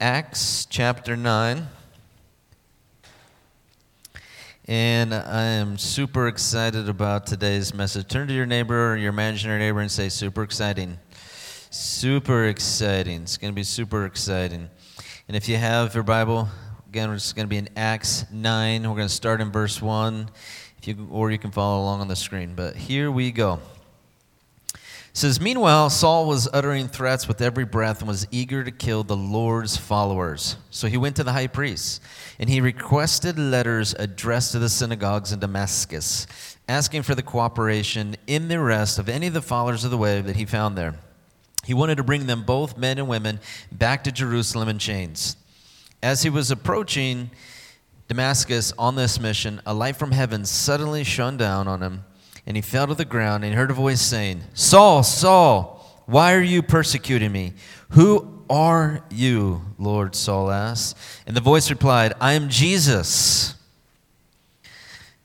Acts chapter 9. And I am super excited about today's message. Turn to your neighbor or your imaginary neighbor and say, super exciting. Super exciting. It's going to be super exciting. And if you have your Bible, again, it's going to be in Acts 9. We're going to start in verse 1, if you, or you can follow along on the screen. But here we go says, Meanwhile, Saul was uttering threats with every breath and was eager to kill the Lord's followers. So he went to the high priest, and he requested letters addressed to the synagogues in Damascus, asking for the cooperation in the arrest of any of the followers of the way that he found there. He wanted to bring them, both men and women, back to Jerusalem in chains. As he was approaching Damascus on this mission, a light from heaven suddenly shone down on him and he fell to the ground and heard a voice saying, Saul, Saul, why are you persecuting me? Who are you, Lord? Saul asked. And the voice replied, I am Jesus,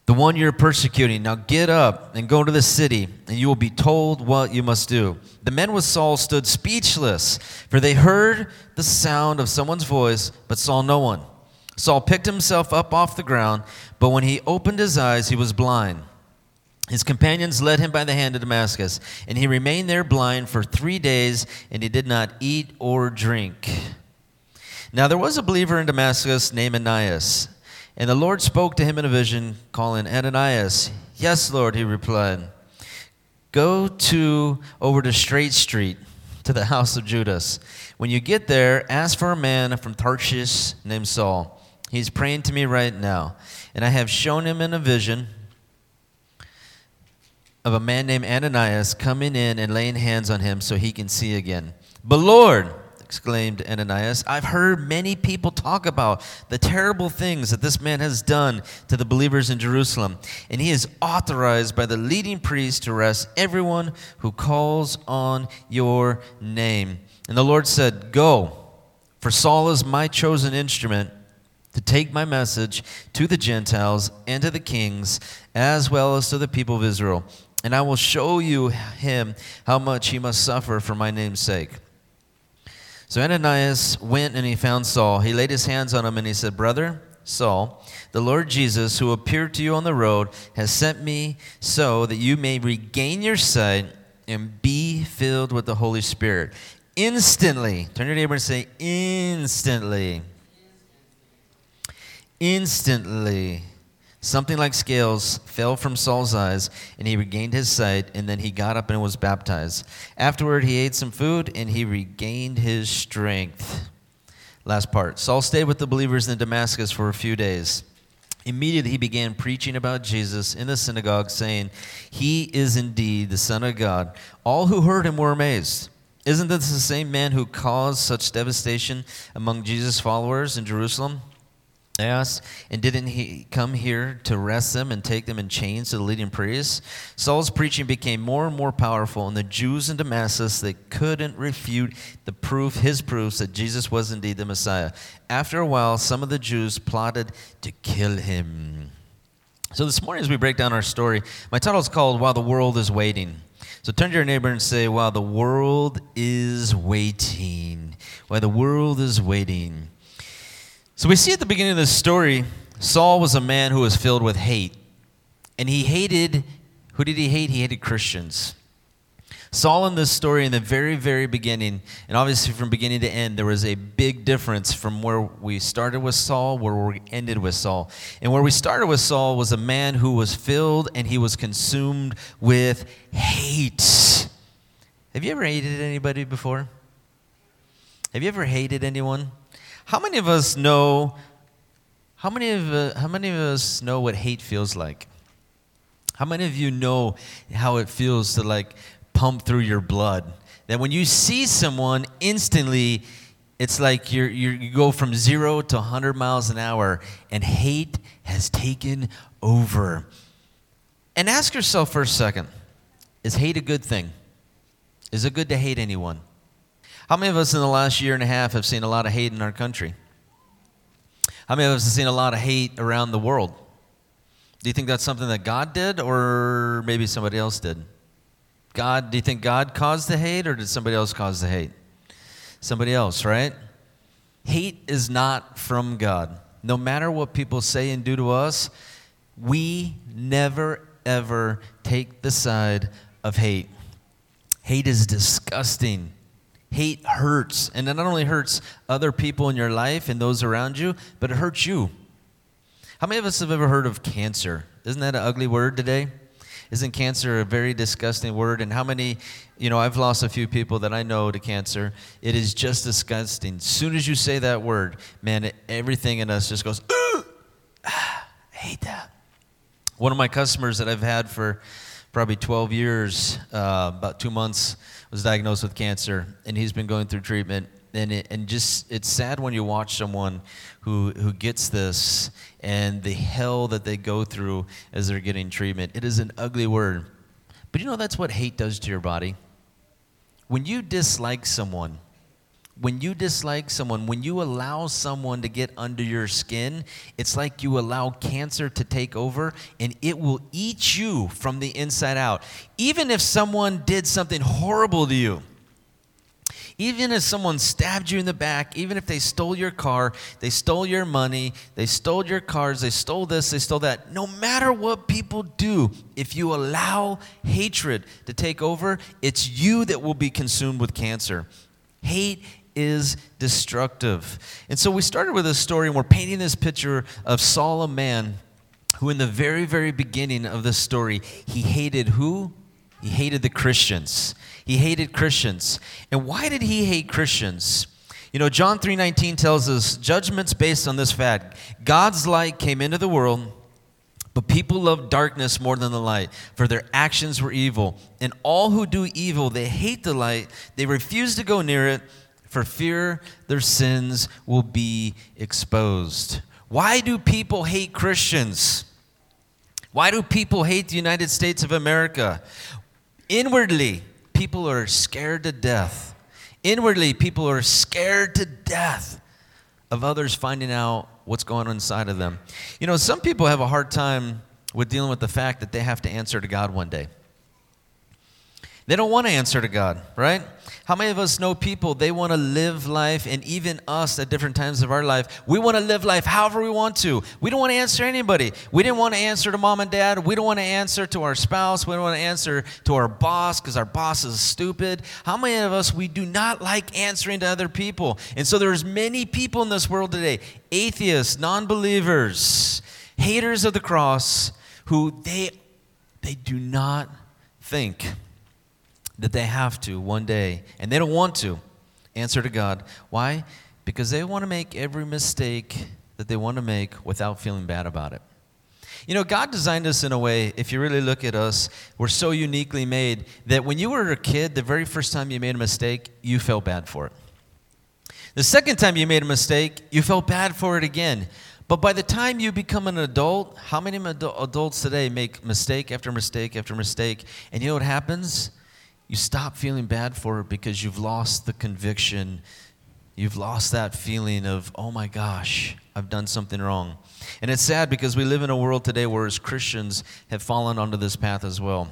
the one you're persecuting. Now get up and go to the city, and you will be told what you must do. The men with Saul stood speechless, for they heard the sound of someone's voice, but saw no one. Saul picked himself up off the ground, but when he opened his eyes, he was blind. His companions led him by the hand to Damascus, and he remained there blind for three days, and he did not eat or drink. Now there was a believer in Damascus named Ananias, and the Lord spoke to him in a vision, calling Ananias. Yes, Lord, he replied. Go to over to Straight Street to the house of Judas. When you get there, ask for a man from Tarshish named Saul. He's praying to me right now, and I have shown him in a vision of a man named Ananias coming in and laying hands on him so he can see again. But Lord, exclaimed Ananias, I've heard many people talk about the terrible things that this man has done to the believers in Jerusalem, and he is authorized by the leading priest to arrest everyone who calls on your name. And the Lord said, Go, for Saul is my chosen instrument to take my message to the Gentiles and to the kings, as well as to the people of Israel and I will show you him how much he must suffer for my name's sake. So Ananias went and he found Saul. He laid his hands on him and he said, Brother Saul, the Lord Jesus, who appeared to you on the road, has sent me so that you may regain your sight and be filled with the Holy Spirit. Instantly, turn your neighbor and say, Instantly. Instantly Something like scales fell from Saul's eyes, and he regained his sight, and then he got up and was baptized. Afterward, he ate some food, and he regained his strength. Last part Saul stayed with the believers in Damascus for a few days. Immediately, he began preaching about Jesus in the synagogue, saying, He is indeed the Son of God. All who heard him were amazed. Isn't this the same man who caused such devastation among Jesus' followers in Jerusalem? Asked, and didn't he come here to arrest them and take them in chains to the leading priests? Saul's preaching became more and more powerful, and the Jews in Damascus they couldn't refute the proof, his proofs that Jesus was indeed the Messiah. After a while, some of the Jews plotted to kill him. So this morning, as we break down our story, my title is called "While the World Is Waiting." So turn to your neighbor and say, "While the world is waiting, while the world is waiting." So we see at the beginning of this story, Saul was a man who was filled with hate. And he hated, who did he hate? He hated Christians. Saul in this story, in the very, very beginning, and obviously from beginning to end, there was a big difference from where we started with Saul, where we ended with Saul. And where we started with Saul was a man who was filled and he was consumed with hate. Have you ever hated anybody before? Have you ever hated anyone? How many of us know? How many of uh, how many of us know what hate feels like? How many of you know how it feels to like pump through your blood? That when you see someone, instantly, it's like you're, you go from zero to 100 miles an hour, and hate has taken over. And ask yourself for a second is hate a good thing? Is it good to hate anyone? How many of us in the last year and a half have seen a lot of hate in our country? How many of us have seen a lot of hate around the world? Do you think that's something that God did or maybe somebody else did? God, do you think God caused the hate or did somebody else cause the hate? Somebody else, right? Hate is not from God. No matter what people say and do to us, we never, ever take the side of hate. Hate is disgusting. Hate hurts. And it not only hurts other people in your life and those around you, but it hurts you. How many of us have ever heard of cancer? Isn't that an ugly word today? Isn't cancer a very disgusting word? And how many, you know, I've lost a few people that I know to cancer. It is just disgusting. As soon as you say that word, man, everything in us just goes, I hate that. One of my customers that I've had for probably 12 years, uh, about two months, was diagnosed with cancer, and he's been going through treatment. And, it, and just it's sad when you watch someone who who gets this and the hell that they go through as they're getting treatment. It is an ugly word, but you know that's what hate does to your body. When you dislike someone, when you dislike someone, when you allow someone to get under your skin, it's like you allow cancer to take over and it will eat you from the inside out. Even if someone did something horrible to you, even if someone stabbed you in the back, even if they stole your car, they stole your money, they stole your cars, they stole this, they stole that, no matter what people do, if you allow hatred to take over, it's you that will be consumed with cancer. Hate is destructive. And so we started with a story, and we're painting this picture of Saul, a man who, in the very, very beginning of this story, he hated who? He hated the Christians. He hated Christians. And why did he hate Christians? You know, John 3:19 tells us judgments based on this fact. God's light came into the world, but people loved darkness more than the light, for their actions were evil. And all who do evil, they hate the light. They refuse to go near it for fear their sins will be exposed. Why do people hate Christians? Why do people hate the United States of America? Inwardly, people are scared to death. Inwardly, people are scared to death of others finding out what's going on inside of them. You know, some people have a hard time with dealing with the fact that they have to answer to God one day. They don't want to answer to God, right? How many of us know people, they want to live life, and even us at different times of our life, we want to live life however we want to. We don't want to answer anybody. We didn't want to answer to mom and dad. We don't want to answer to our spouse. We don't want to answer to our boss because our boss is stupid. How many of us, we do not like answering to other people? And so there's many people in this world today, atheists, non-believers, haters of the cross, who they, they do not think that they have to one day, and they don't want to, answer to God. Why? Because they want to make every mistake that they want to make without feeling bad about it. You know, God designed us in a way, if you really look at us, we're so uniquely made that when you were a kid, the very first time you made a mistake, you felt bad for it. The second time you made a mistake, you felt bad for it again. But by the time you become an adult, how many adults today make mistake after mistake after mistake? And you know what happens? You stop feeling bad for it because you've lost the conviction. You've lost that feeling of, oh my gosh, I've done something wrong. And it's sad because we live in a world today where, as Christians, have fallen onto this path as well.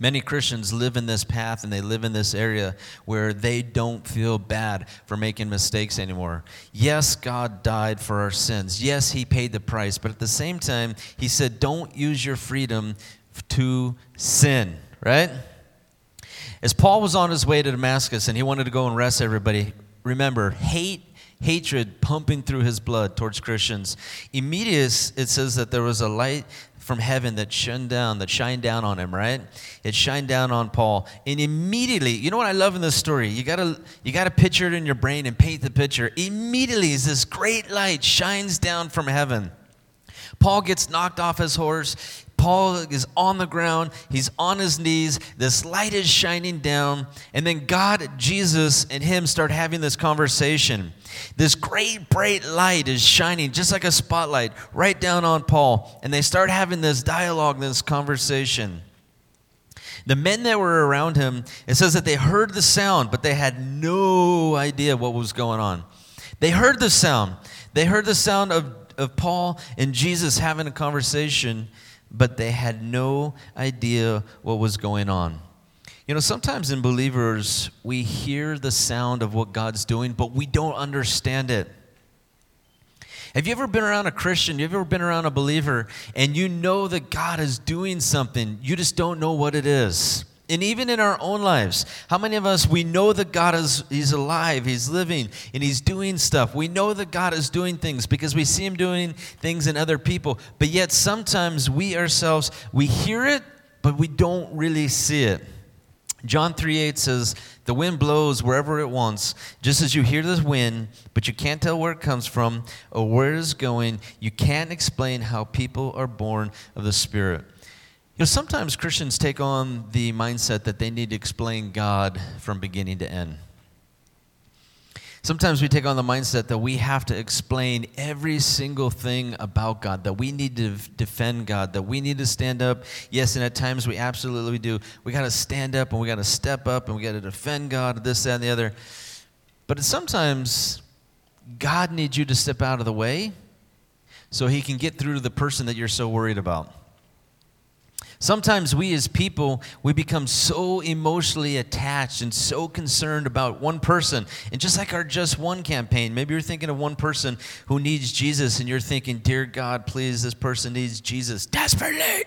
Many Christians live in this path and they live in this area where they don't feel bad for making mistakes anymore. Yes, God died for our sins. Yes, He paid the price. But at the same time, He said, don't use your freedom to sin, right? As Paul was on his way to Damascus and he wanted to go and arrest everybody, remember, hate, hatred pumping through his blood towards Christians. Immediately, it says that there was a light from heaven that shone down, that shined down on him, right? It shined down on Paul. And immediately, you know what I love in this story? You gotta you gotta picture it in your brain and paint the picture. Immediately as this great light shines down from heaven. Paul gets knocked off his horse. Paul is on the ground, he's on his knees, this light is shining down, and then God, Jesus, and him start having this conversation. This great bright light is shining just like a spotlight right down on Paul, and they start having this dialogue, this conversation. The men that were around him, it says that they heard the sound, but they had no idea what was going on. They heard the sound. They heard the sound of, of Paul and Jesus having a conversation, but they had no idea what was going on. You know, sometimes in believers, we hear the sound of what God's doing, but we don't understand it. Have you ever been around a Christian? Have you ever been around a believer and you know that God is doing something? You just don't know what it is. And even in our own lives, how many of us we know that God is he's alive, he's living, and he's doing stuff. We know that God is doing things because we see him doing things in other people. But yet sometimes we ourselves we hear it, but we don't really see it. John 3 8 says, The wind blows wherever it wants, just as you hear the wind, but you can't tell where it comes from or where it is going. You can't explain how people are born of the Spirit. You know, sometimes Christians take on the mindset that they need to explain God from beginning to end. Sometimes we take on the mindset that we have to explain every single thing about God, that we need to defend God, that we need to stand up. Yes, and at times we absolutely do. We got to stand up and we got to step up and we got to defend God, this, that, and the other. But sometimes God needs you to step out of the way so he can get through to the person that you're so worried about. Sometimes we as people, we become so emotionally attached and so concerned about one person. And just like our Just One campaign, maybe you're thinking of one person who needs Jesus and you're thinking, Dear God, please, this person needs Jesus desperately.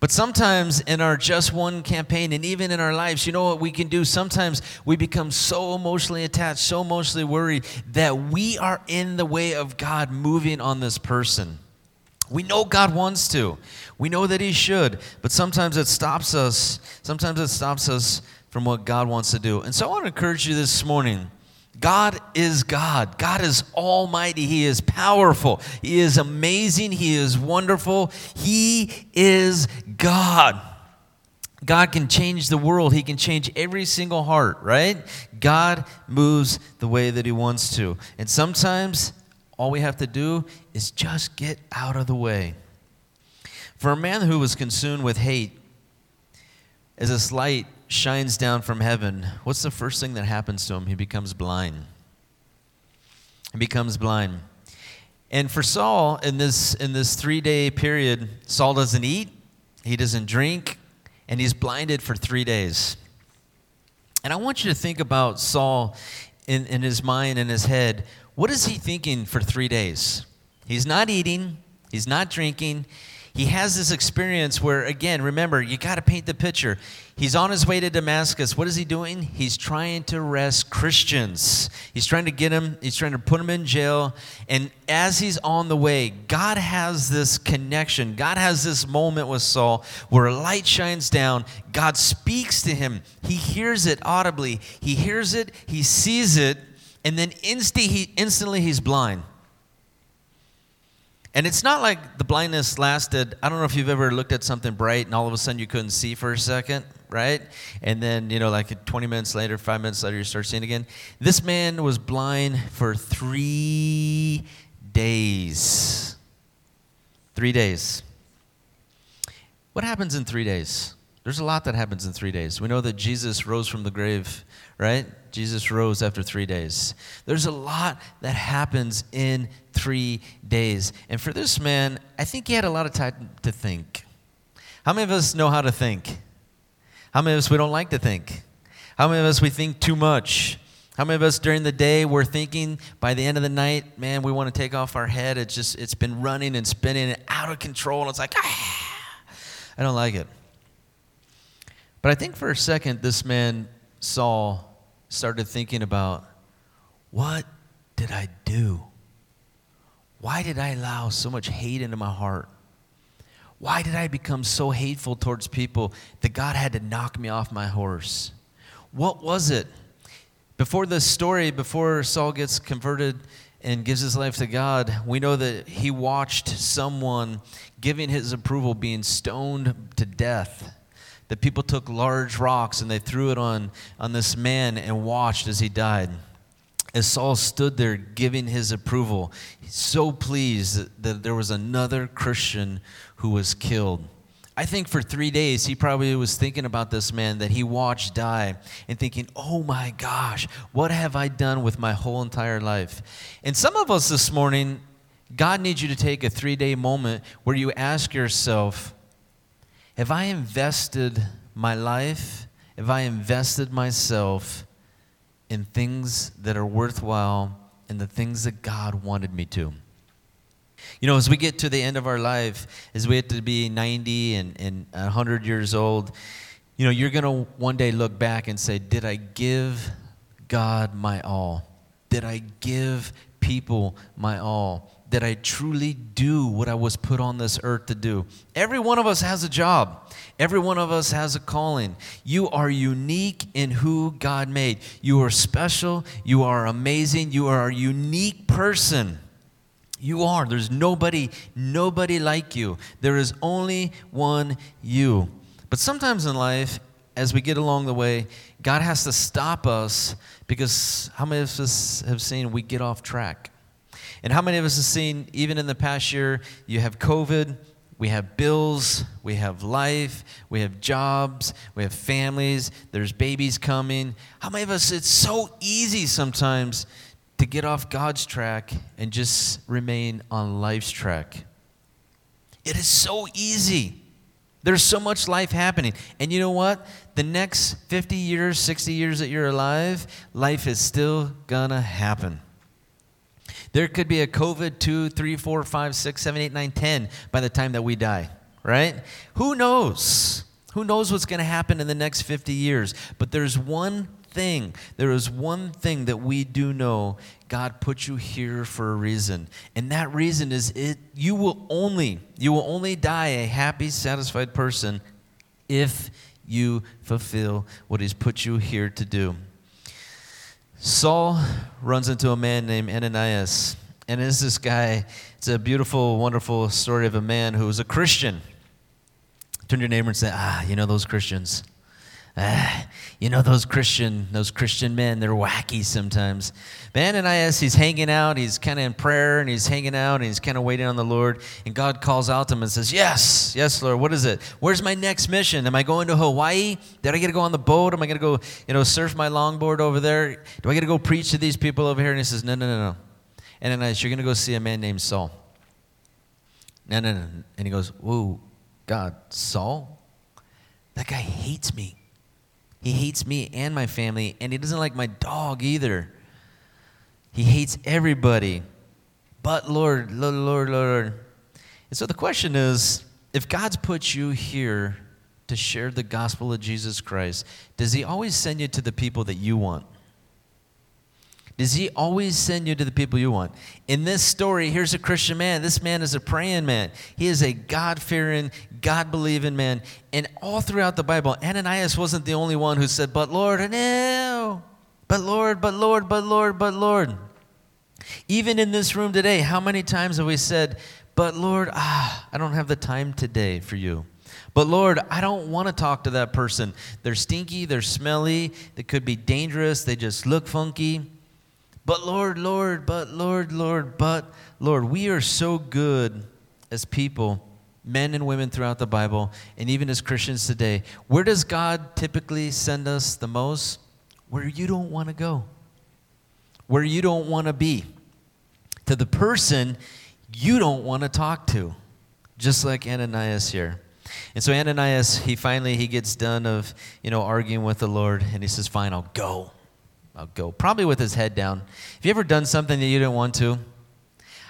But sometimes in our Just One campaign and even in our lives, you know what we can do? Sometimes we become so emotionally attached, so emotionally worried that we are in the way of God moving on this person. We know God wants to. We know that He should, but sometimes it stops us. Sometimes it stops us from what God wants to do. And so I want to encourage you this morning. God is God. God is almighty. He is powerful. He is amazing. He is wonderful. He is God. God can change the world. He can change every single heart, right? God moves the way that He wants to. And sometimes all we have to do is just get out of the way. For a man who was consumed with hate, as this light shines down from heaven, what's the first thing that happens to him? He becomes blind. He becomes blind. And for Saul, in this, in this three day period, Saul doesn't eat, he doesn't drink, and he's blinded for three days. And I want you to think about Saul in, in his mind and his head. What is he thinking for three days? He's not eating, he's not drinking, he has this experience where, again, remember, you got to paint the picture. He's on his way to Damascus. What is he doing? He's trying to arrest Christians. He's trying to get him, he's trying to put him in jail. And as he's on the way, God has this connection. God has this moment with Saul where a light shines down. God speaks to him. He hears it audibly, he hears it, he sees it, and then he, instantly he's blind. And it's not like the blindness lasted. I don't know if you've ever looked at something bright and all of a sudden you couldn't see for a second, right? And then, you know, like 20 minutes later, five minutes later, you start seeing again. This man was blind for three days. Three days. What happens in three days? There's a lot that happens in three days. We know that Jesus rose from the grave, right? Jesus rose after three days. There's a lot that happens in three days. And for this man, I think he had a lot of time to think. How many of us know how to think? How many of us we don't like to think? How many of us we think too much? How many of us during the day we're thinking by the end of the night, man, we want to take off our head. It's just it's been running and spinning and out of control. It's like, ah, I don't like it. But I think for a second, this man Saul started thinking about what did I do? Why did I allow so much hate into my heart? Why did I become so hateful towards people that God had to knock me off my horse? What was it? Before this story, before Saul gets converted and gives his life to God, we know that he watched someone giving his approval being stoned to death. That people took large rocks and they threw it on, on this man and watched as he died as Saul stood there giving his approval, so pleased that, that there was another Christian who was killed. I think for three days he probably was thinking about this man that he watched die and thinking, oh my gosh, what have I done with my whole entire life? And some of us this morning, God needs you to take a three day moment where you ask yourself, have I invested my life, if I invested myself in things that are worthwhile and the things that God wanted me to. You know, as we get to the end of our life, as we get to be 90 and, and 100 years old, you know, you're going to one day look back and say, Did I give God my all? Did I give people my all? Did I truly do what I was put on this earth to do? Every one of us has a job. Every one of us has a calling. You are unique in who God made. You are special. You are amazing. You are a unique person. You are. There's nobody, nobody like you. There is only one you. But sometimes in life, as we get along the way, God has to stop us because how many of us have seen we get off track? And how many of us have seen, even in the past year, you have COVID, we have bills, we have life, we have jobs, we have families, there's babies coming. How many of us, it's so easy sometimes to get off God's track and just remain on life's track? It is so easy. There's so much life happening. And you know what? The next 50 years, 60 years that you're alive, life is still gonna happen. There could be a COVID 2, 3, 4, 5, 6, 7, 8, 9, 10 by the time that we die, right? Who knows? Who knows what's going to happen in the next 50 years? But there's one thing, there is one thing that we do know God put you here for a reason. And that reason is it you will only, you will only die a happy, satisfied person if you fulfill what He's put you here to do. Saul runs into a man named Ananias. And it's this guy, it's a beautiful, wonderful story of a man who was a Christian. Turn to your neighbor and say, Ah, you know those Christians. Ah, you know those Christian, those Christian men, they're wacky sometimes. But Ananias, he's hanging out, he's kind of in prayer, and he's hanging out, and he's kind of waiting on the Lord. And God calls out to him and says, Yes, yes, Lord, what is it? Where's my next mission? Am I going to Hawaii? Did I get to go on the boat? Am I going to go, you know, surf my longboard over there? Do I get to go preach to these people over here? And he says, No, no, no, no. Ananias, you're going to go see a man named Saul. No, no, no. And he goes, Whoa, God, Saul? That guy hates me. He hates me and my family, and he doesn't like my dog either. He hates everybody. But Lord, Lord, Lord, Lord. And so the question is if God's put you here to share the gospel of Jesus Christ, does He always send you to the people that you want? Does he always send you to the people you want? In this story, here's a Christian man. This man is a praying man. He is a God fearing, God believing man. And all throughout the Bible, Ananias wasn't the only one who said, But Lord, no. But Lord, but Lord, but Lord, but Lord. Even in this room today, how many times have we said, But Lord, ah, I don't have the time today for you. But Lord, I don't want to talk to that person. They're stinky, they're smelly, they could be dangerous, they just look funky. But Lord, Lord, but Lord, Lord, but Lord, we are so good as people, men and women throughout the Bible, and even as Christians today. Where does God typically send us the most? Where you don't want to go, where you don't want to be, to the person you don't want to talk to, just like Ananias here. And so Ananias, he finally he gets done of you know arguing with the Lord, and he says, "Fine, I'll go." Go. Probably with his head down. Have you ever done something that you didn't want to?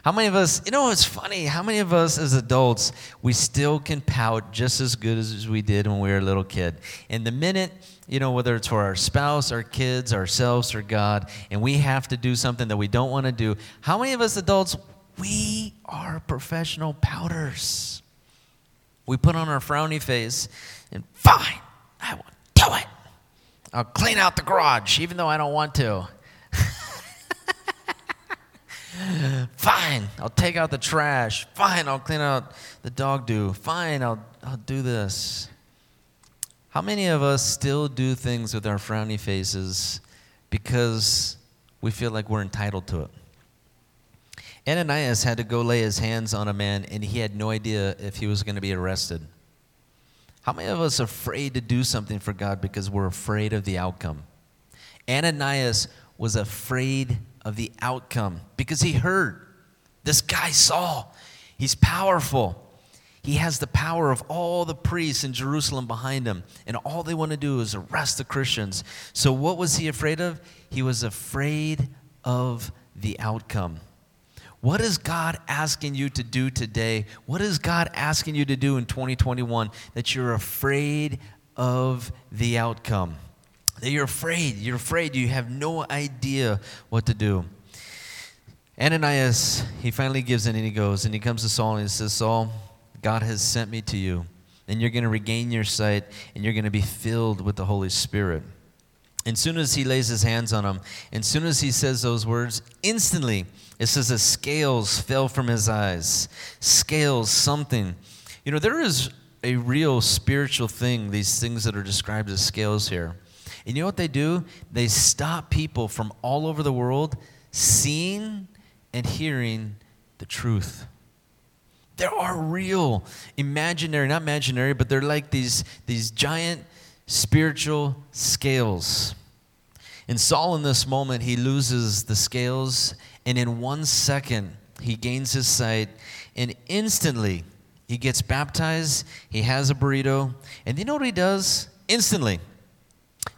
How many of us, you know, it's funny, how many of us as adults, we still can pout just as good as we did when we were a little kid. And the minute, you know, whether it's for our spouse, our kids, ourselves, or God, and we have to do something that we don't want to do, how many of us adults, we are professional pouters? We put on our frowny face and fine, I will do it. I'll clean out the garage, even though I don't want to. Fine, I'll take out the trash. Fine, I'll clean out the dog do. Fine, I'll, I'll do this. How many of us still do things with our frowny faces because we feel like we're entitled to it? Ananias had to go lay his hands on a man, and he had no idea if he was going to be arrested. How many of us are afraid to do something for God because we're afraid of the outcome? Ananias was afraid of the outcome because he heard this guy Saul. He's powerful. he has the power of all the priests in Jerusalem behind him, and all they want to do is arrest the Christians. So, what was he afraid of? He was afraid of the outcome. What is God asking you to do today? What is God asking you to do in 2021 that you're afraid of the outcome? That you're afraid. You're afraid. You have no idea what to do. Ananias, he finally gives in and he goes and he comes to Saul and he says, Saul, God has sent me to you, and you're going to regain your sight and you're going to be filled with the Holy Spirit. And soon as he lays his hands on him, and soon as he says those words, instantly it says the scales fell from his eyes. Scales, something. You know, there is a real spiritual thing, these things that are described as scales here. And you know what they do? They stop people from all over the world seeing and hearing the truth. There are real, imaginary, not imaginary, but they're like these, these giant spiritual scales. And Saul, in this moment, he loses the scales, and in one second, he gains his sight, and instantly, he gets baptized, he has a burrito, and you know what he does? Instantly,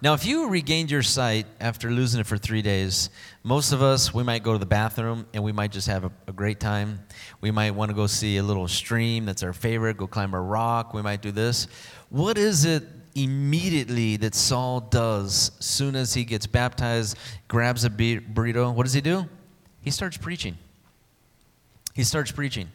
now, if you regained your sight after losing it for three days, most of us, we might go to the bathroom and we might just have a, a, great time. We might want to go see a little stream that's our favorite, go climb a rock. We might do this. What is it immediately that Saul does soon as he gets baptized, grabs a burrito? What does he do? He starts preaching. He starts preaching.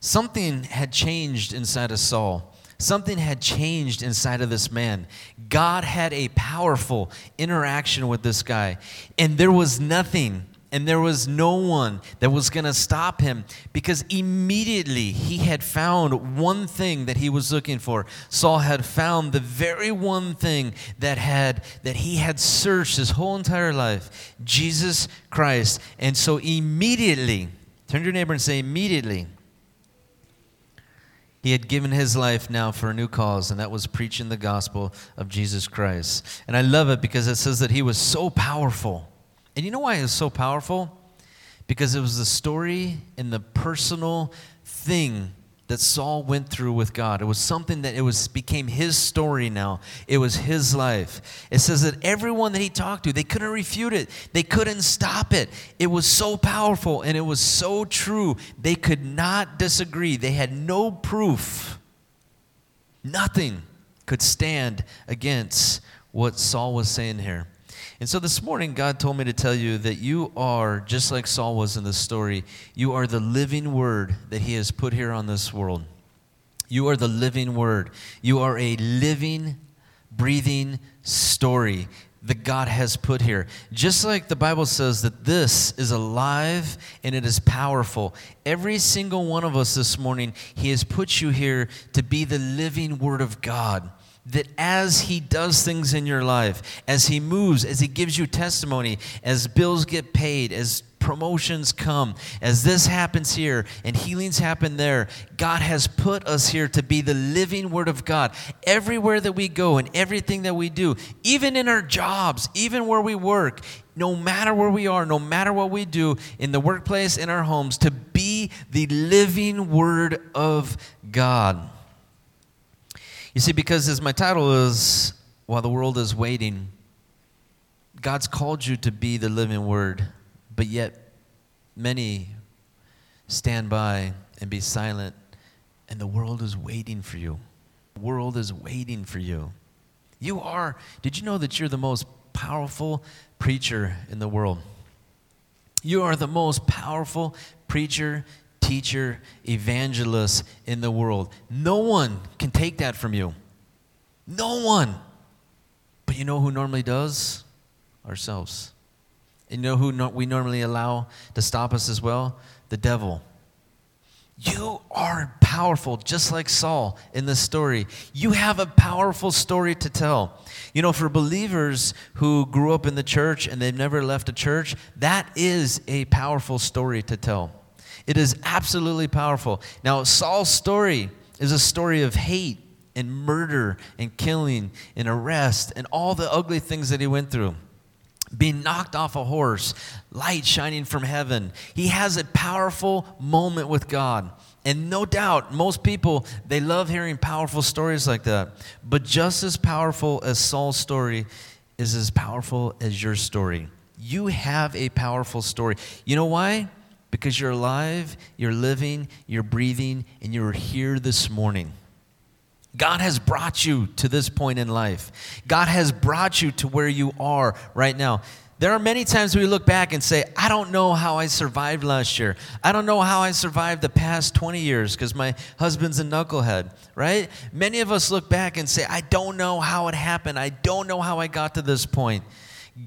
Something had changed inside of Saul. Something had changed inside of this man. God had a powerful interaction with this guy, and there was nothing and there was no one that was going to stop him because immediately he had found one thing that he was looking for saul had found the very one thing that had that he had searched his whole entire life jesus christ and so immediately turn to your neighbor and say immediately he had given his life now for a new cause, and that was preaching the gospel of Jesus Christ. And I love it because it says that he was so powerful. And you know why it was so powerful? Because it was the story and the personal thing that Saul went through with God. It was something that it was became his story now. It was his life. It says that everyone that he talked to, they couldn't refute it. They couldn't stop it. It was so powerful and it was so true. They could not disagree. They had no proof. Nothing could stand against what Saul was saying here. And so this morning, God told me to tell you that you are, just like Saul was in the story, you are the living word that he has put here on this world. You are the living word. You are a living, breathing story that God has put here. Just like the Bible says that this is alive and it is powerful. Every single one of us this morning, He has put you here to be the living Word of God that as he does things in your life, as he moves, as he gives you testimony, as bills get paid, as promotions come, as this happens here and healings happen there, God has put us here to be the living Word of God. Everywhere that we go and everything that we do, even in our jobs, even where we work, no matter where we are, no matter what we do in the workplace, in our homes, to be the living Word of God. You see, because as my title is, While the World is Waiting, God's called you to be the living word, but yet many stand by and be silent, and the world is waiting for you. The world is waiting for you. You are, did you know that you're the most powerful preacher in the world? You are the most powerful preacher teacher, evangelist in the world. No one can take that from you. No one. But you know who normally does? Ourselves. And you know who no, we normally allow to stop us as well? The devil. You are powerful, just like Saul in this story. You have a powerful story to tell. You know, for believers who grew up in the church and they've never left a church, that is a powerful story to tell. It is absolutely powerful. Now, Saul's story is a story of hate and murder and killing and arrest and all the ugly things that he went through. being knocked off a horse, light shining from heaven. He has a powerful moment with God. And no doubt, most people, they love hearing powerful stories like that. But just as powerful as Saul's story is as powerful as your story. You have a powerful story. You know why? Because you're alive, you're living, you're breathing, and you're here this morning. God has brought you to this point in life. God has brought you to where you are right now. There are many times we look back and say, I don't know how I survived last year. I don't know how I survived the past 20 years because my husband's a knucklehead, right? Many of us look back and say, I don't know how it happened. I don't know how I got to this point.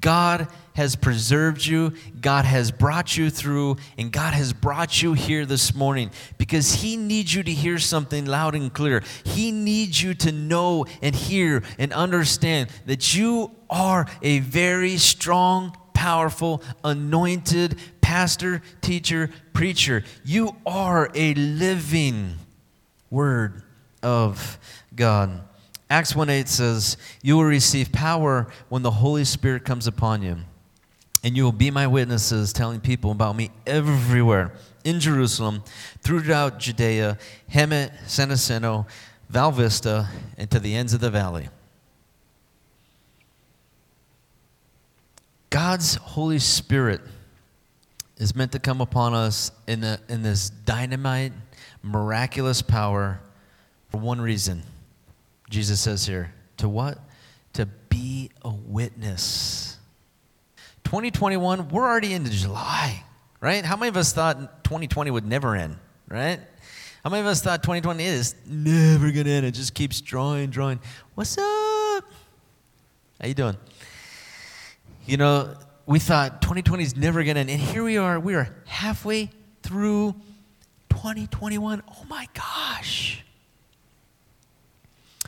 God has preserved you, God has brought you through, and God has brought you here this morning because He needs you to hear something loud and clear. He needs you to know and hear and understand that you are a very strong, powerful, anointed pastor, teacher, preacher. You are a living word of God. Acts 1 8 says, You will receive power when the Holy Spirit comes upon you. And you will be my witnesses, telling people about me everywhere in Jerusalem, throughout Judea, Hemet, San Jacinto, Val Vista, and to the ends of the valley. God's Holy Spirit is meant to come upon us in, in this dynamite, miraculous power for one reason Jesus says here, to what? To be a witness. 2021, we're already into July, right? How many of us thought 2020 would never end, right? How many of us thought 2020 is never gonna end? It just keeps drawing, drawing. What's up? How you doing? You know, we thought 2020 is never gonna end, and here we are. We are halfway through 2021. Oh my gosh!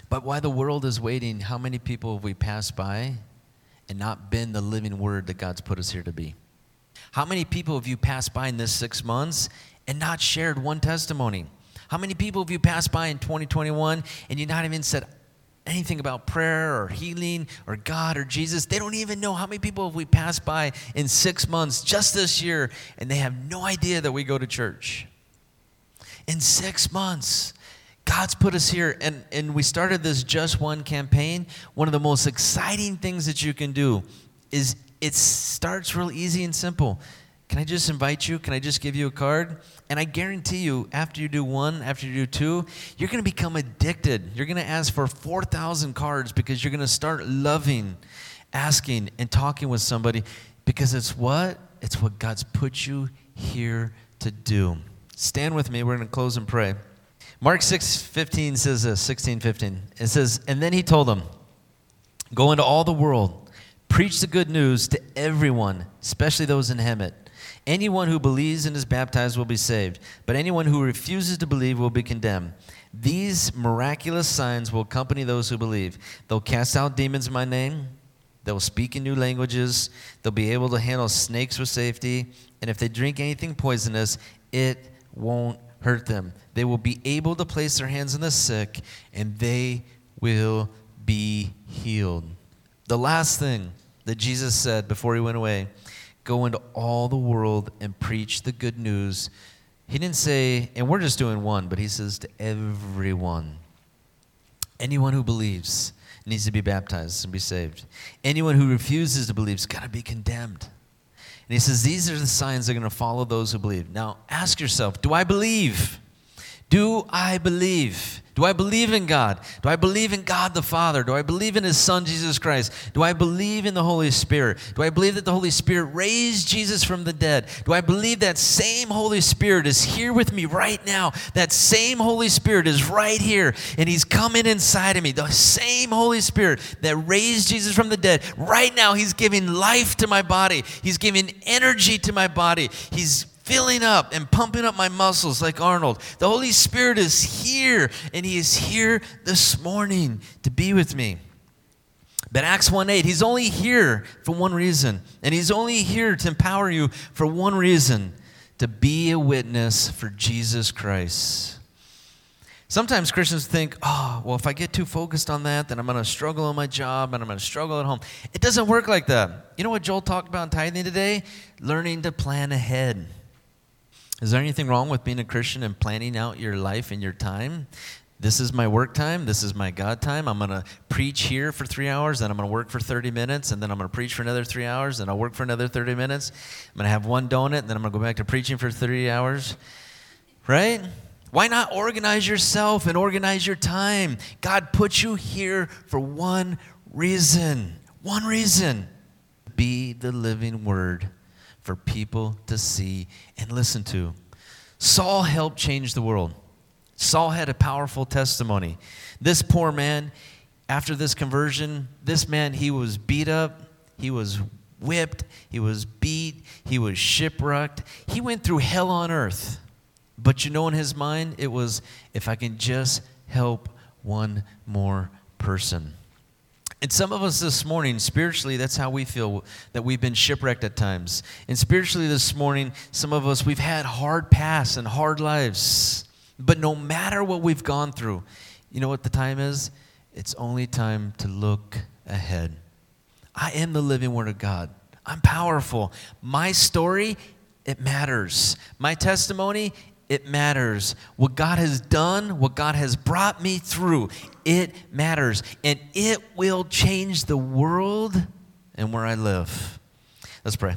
But while the world is waiting, how many people have we passed by and not been the living word that God's put us here to be? How many people have you passed by in this six months and not shared one testimony? How many people have you passed by in 2021 and you not even said anything about prayer or healing or God or Jesus? They don't even know how many people have we passed by in six months just this year and they have no idea that we go to church. In six months. God's put us here, and, and we started this Just One campaign. One of the most exciting things that you can do is it starts real easy and simple. Can I just invite you? Can I just give you a card? And I guarantee you, after you do one, after you do two, you're going to become addicted. You're going to ask for 4,000 cards because you're going to start loving, asking, and talking with somebody because it's what? It's what God's put you here to do. Stand with me. We're going to close and pray. Mark 6 15 says this, 16 15. It says, And then he told them, Go into all the world, preach the good news to everyone, especially those in Hemet. Anyone who believes and is baptized will be saved, but anyone who refuses to believe will be condemned. These miraculous signs will accompany those who believe. They'll cast out demons in my name. They'll speak in new languages. They'll be able to handle snakes with safety. And if they drink anything poisonous, it won't hurt them. They will be able to place their hands on the sick, and they will be healed. The last thing that Jesus said before he went away go into all the world and preach the good news. He didn't say, and we're just doing one, but he says to everyone. Anyone who believes needs to be baptized and be saved. Anyone who refuses to believe is got to be condemned. And he says, These are the signs that are going to follow those who believe. Now, ask yourself do I believe? Do I believe? Do I believe in God? Do I believe in God the Father? Do I believe in His Son, Jesus Christ? Do I believe in the Holy Spirit? Do I believe that the Holy Spirit raised Jesus from the dead? Do I believe that same Holy Spirit is here with me right now? That same Holy Spirit is right here and He's coming inside of me. The same Holy Spirit that raised Jesus from the dead, right now, He's giving life to my body, He's giving energy to my body. He's filling up and pumping up my muscles like Arnold. The Holy Spirit is here, and He is here this morning to be with me. But Acts 1 8, He's only here for one reason, and He's only here to empower you for one reason to be a witness for Jesus Christ. Sometimes Christians think, oh, well, if I get too focused on that, then I'm going to struggle on my job and I'm going to struggle at home. It doesn't work like that. You know what Joel talked about in tithing today? Learning to plan ahead. Is there anything wrong with being a Christian and planning out your life and your time? This is my work time. This is my God time. I'm going to preach here for three hours, then I'm going to work for 30 minutes, and then I'm going to preach for another three hours, then I'll work for another 30 minutes. I'm going to have one donut, and then I'm going to go back to preaching for 30 hours. Right? Why not organize yourself and organize your time? God put you here for one reason. One reason. Be the living word for people to see and listen to. Saul helped change the world. Saul had a powerful testimony. This poor man, after this conversion, this man, he was beat up, he was whipped, he was beat, he was shipwrecked. He went through hell on earth. But you know, in his mind, it was if I can just help one more person. And some of us this morning, spiritually, that's how we feel that we've been shipwrecked at times. And spiritually, this morning, some of us, we've had hard pasts and hard lives. But no matter what we've gone through, you know what the time is? It's only time to look ahead. I am the living Word of God. I'm powerful. My story, it matters. My testimony, it matters. What God has done, what God has brought me through, it matters. And it will change the world and where I live. Let's pray.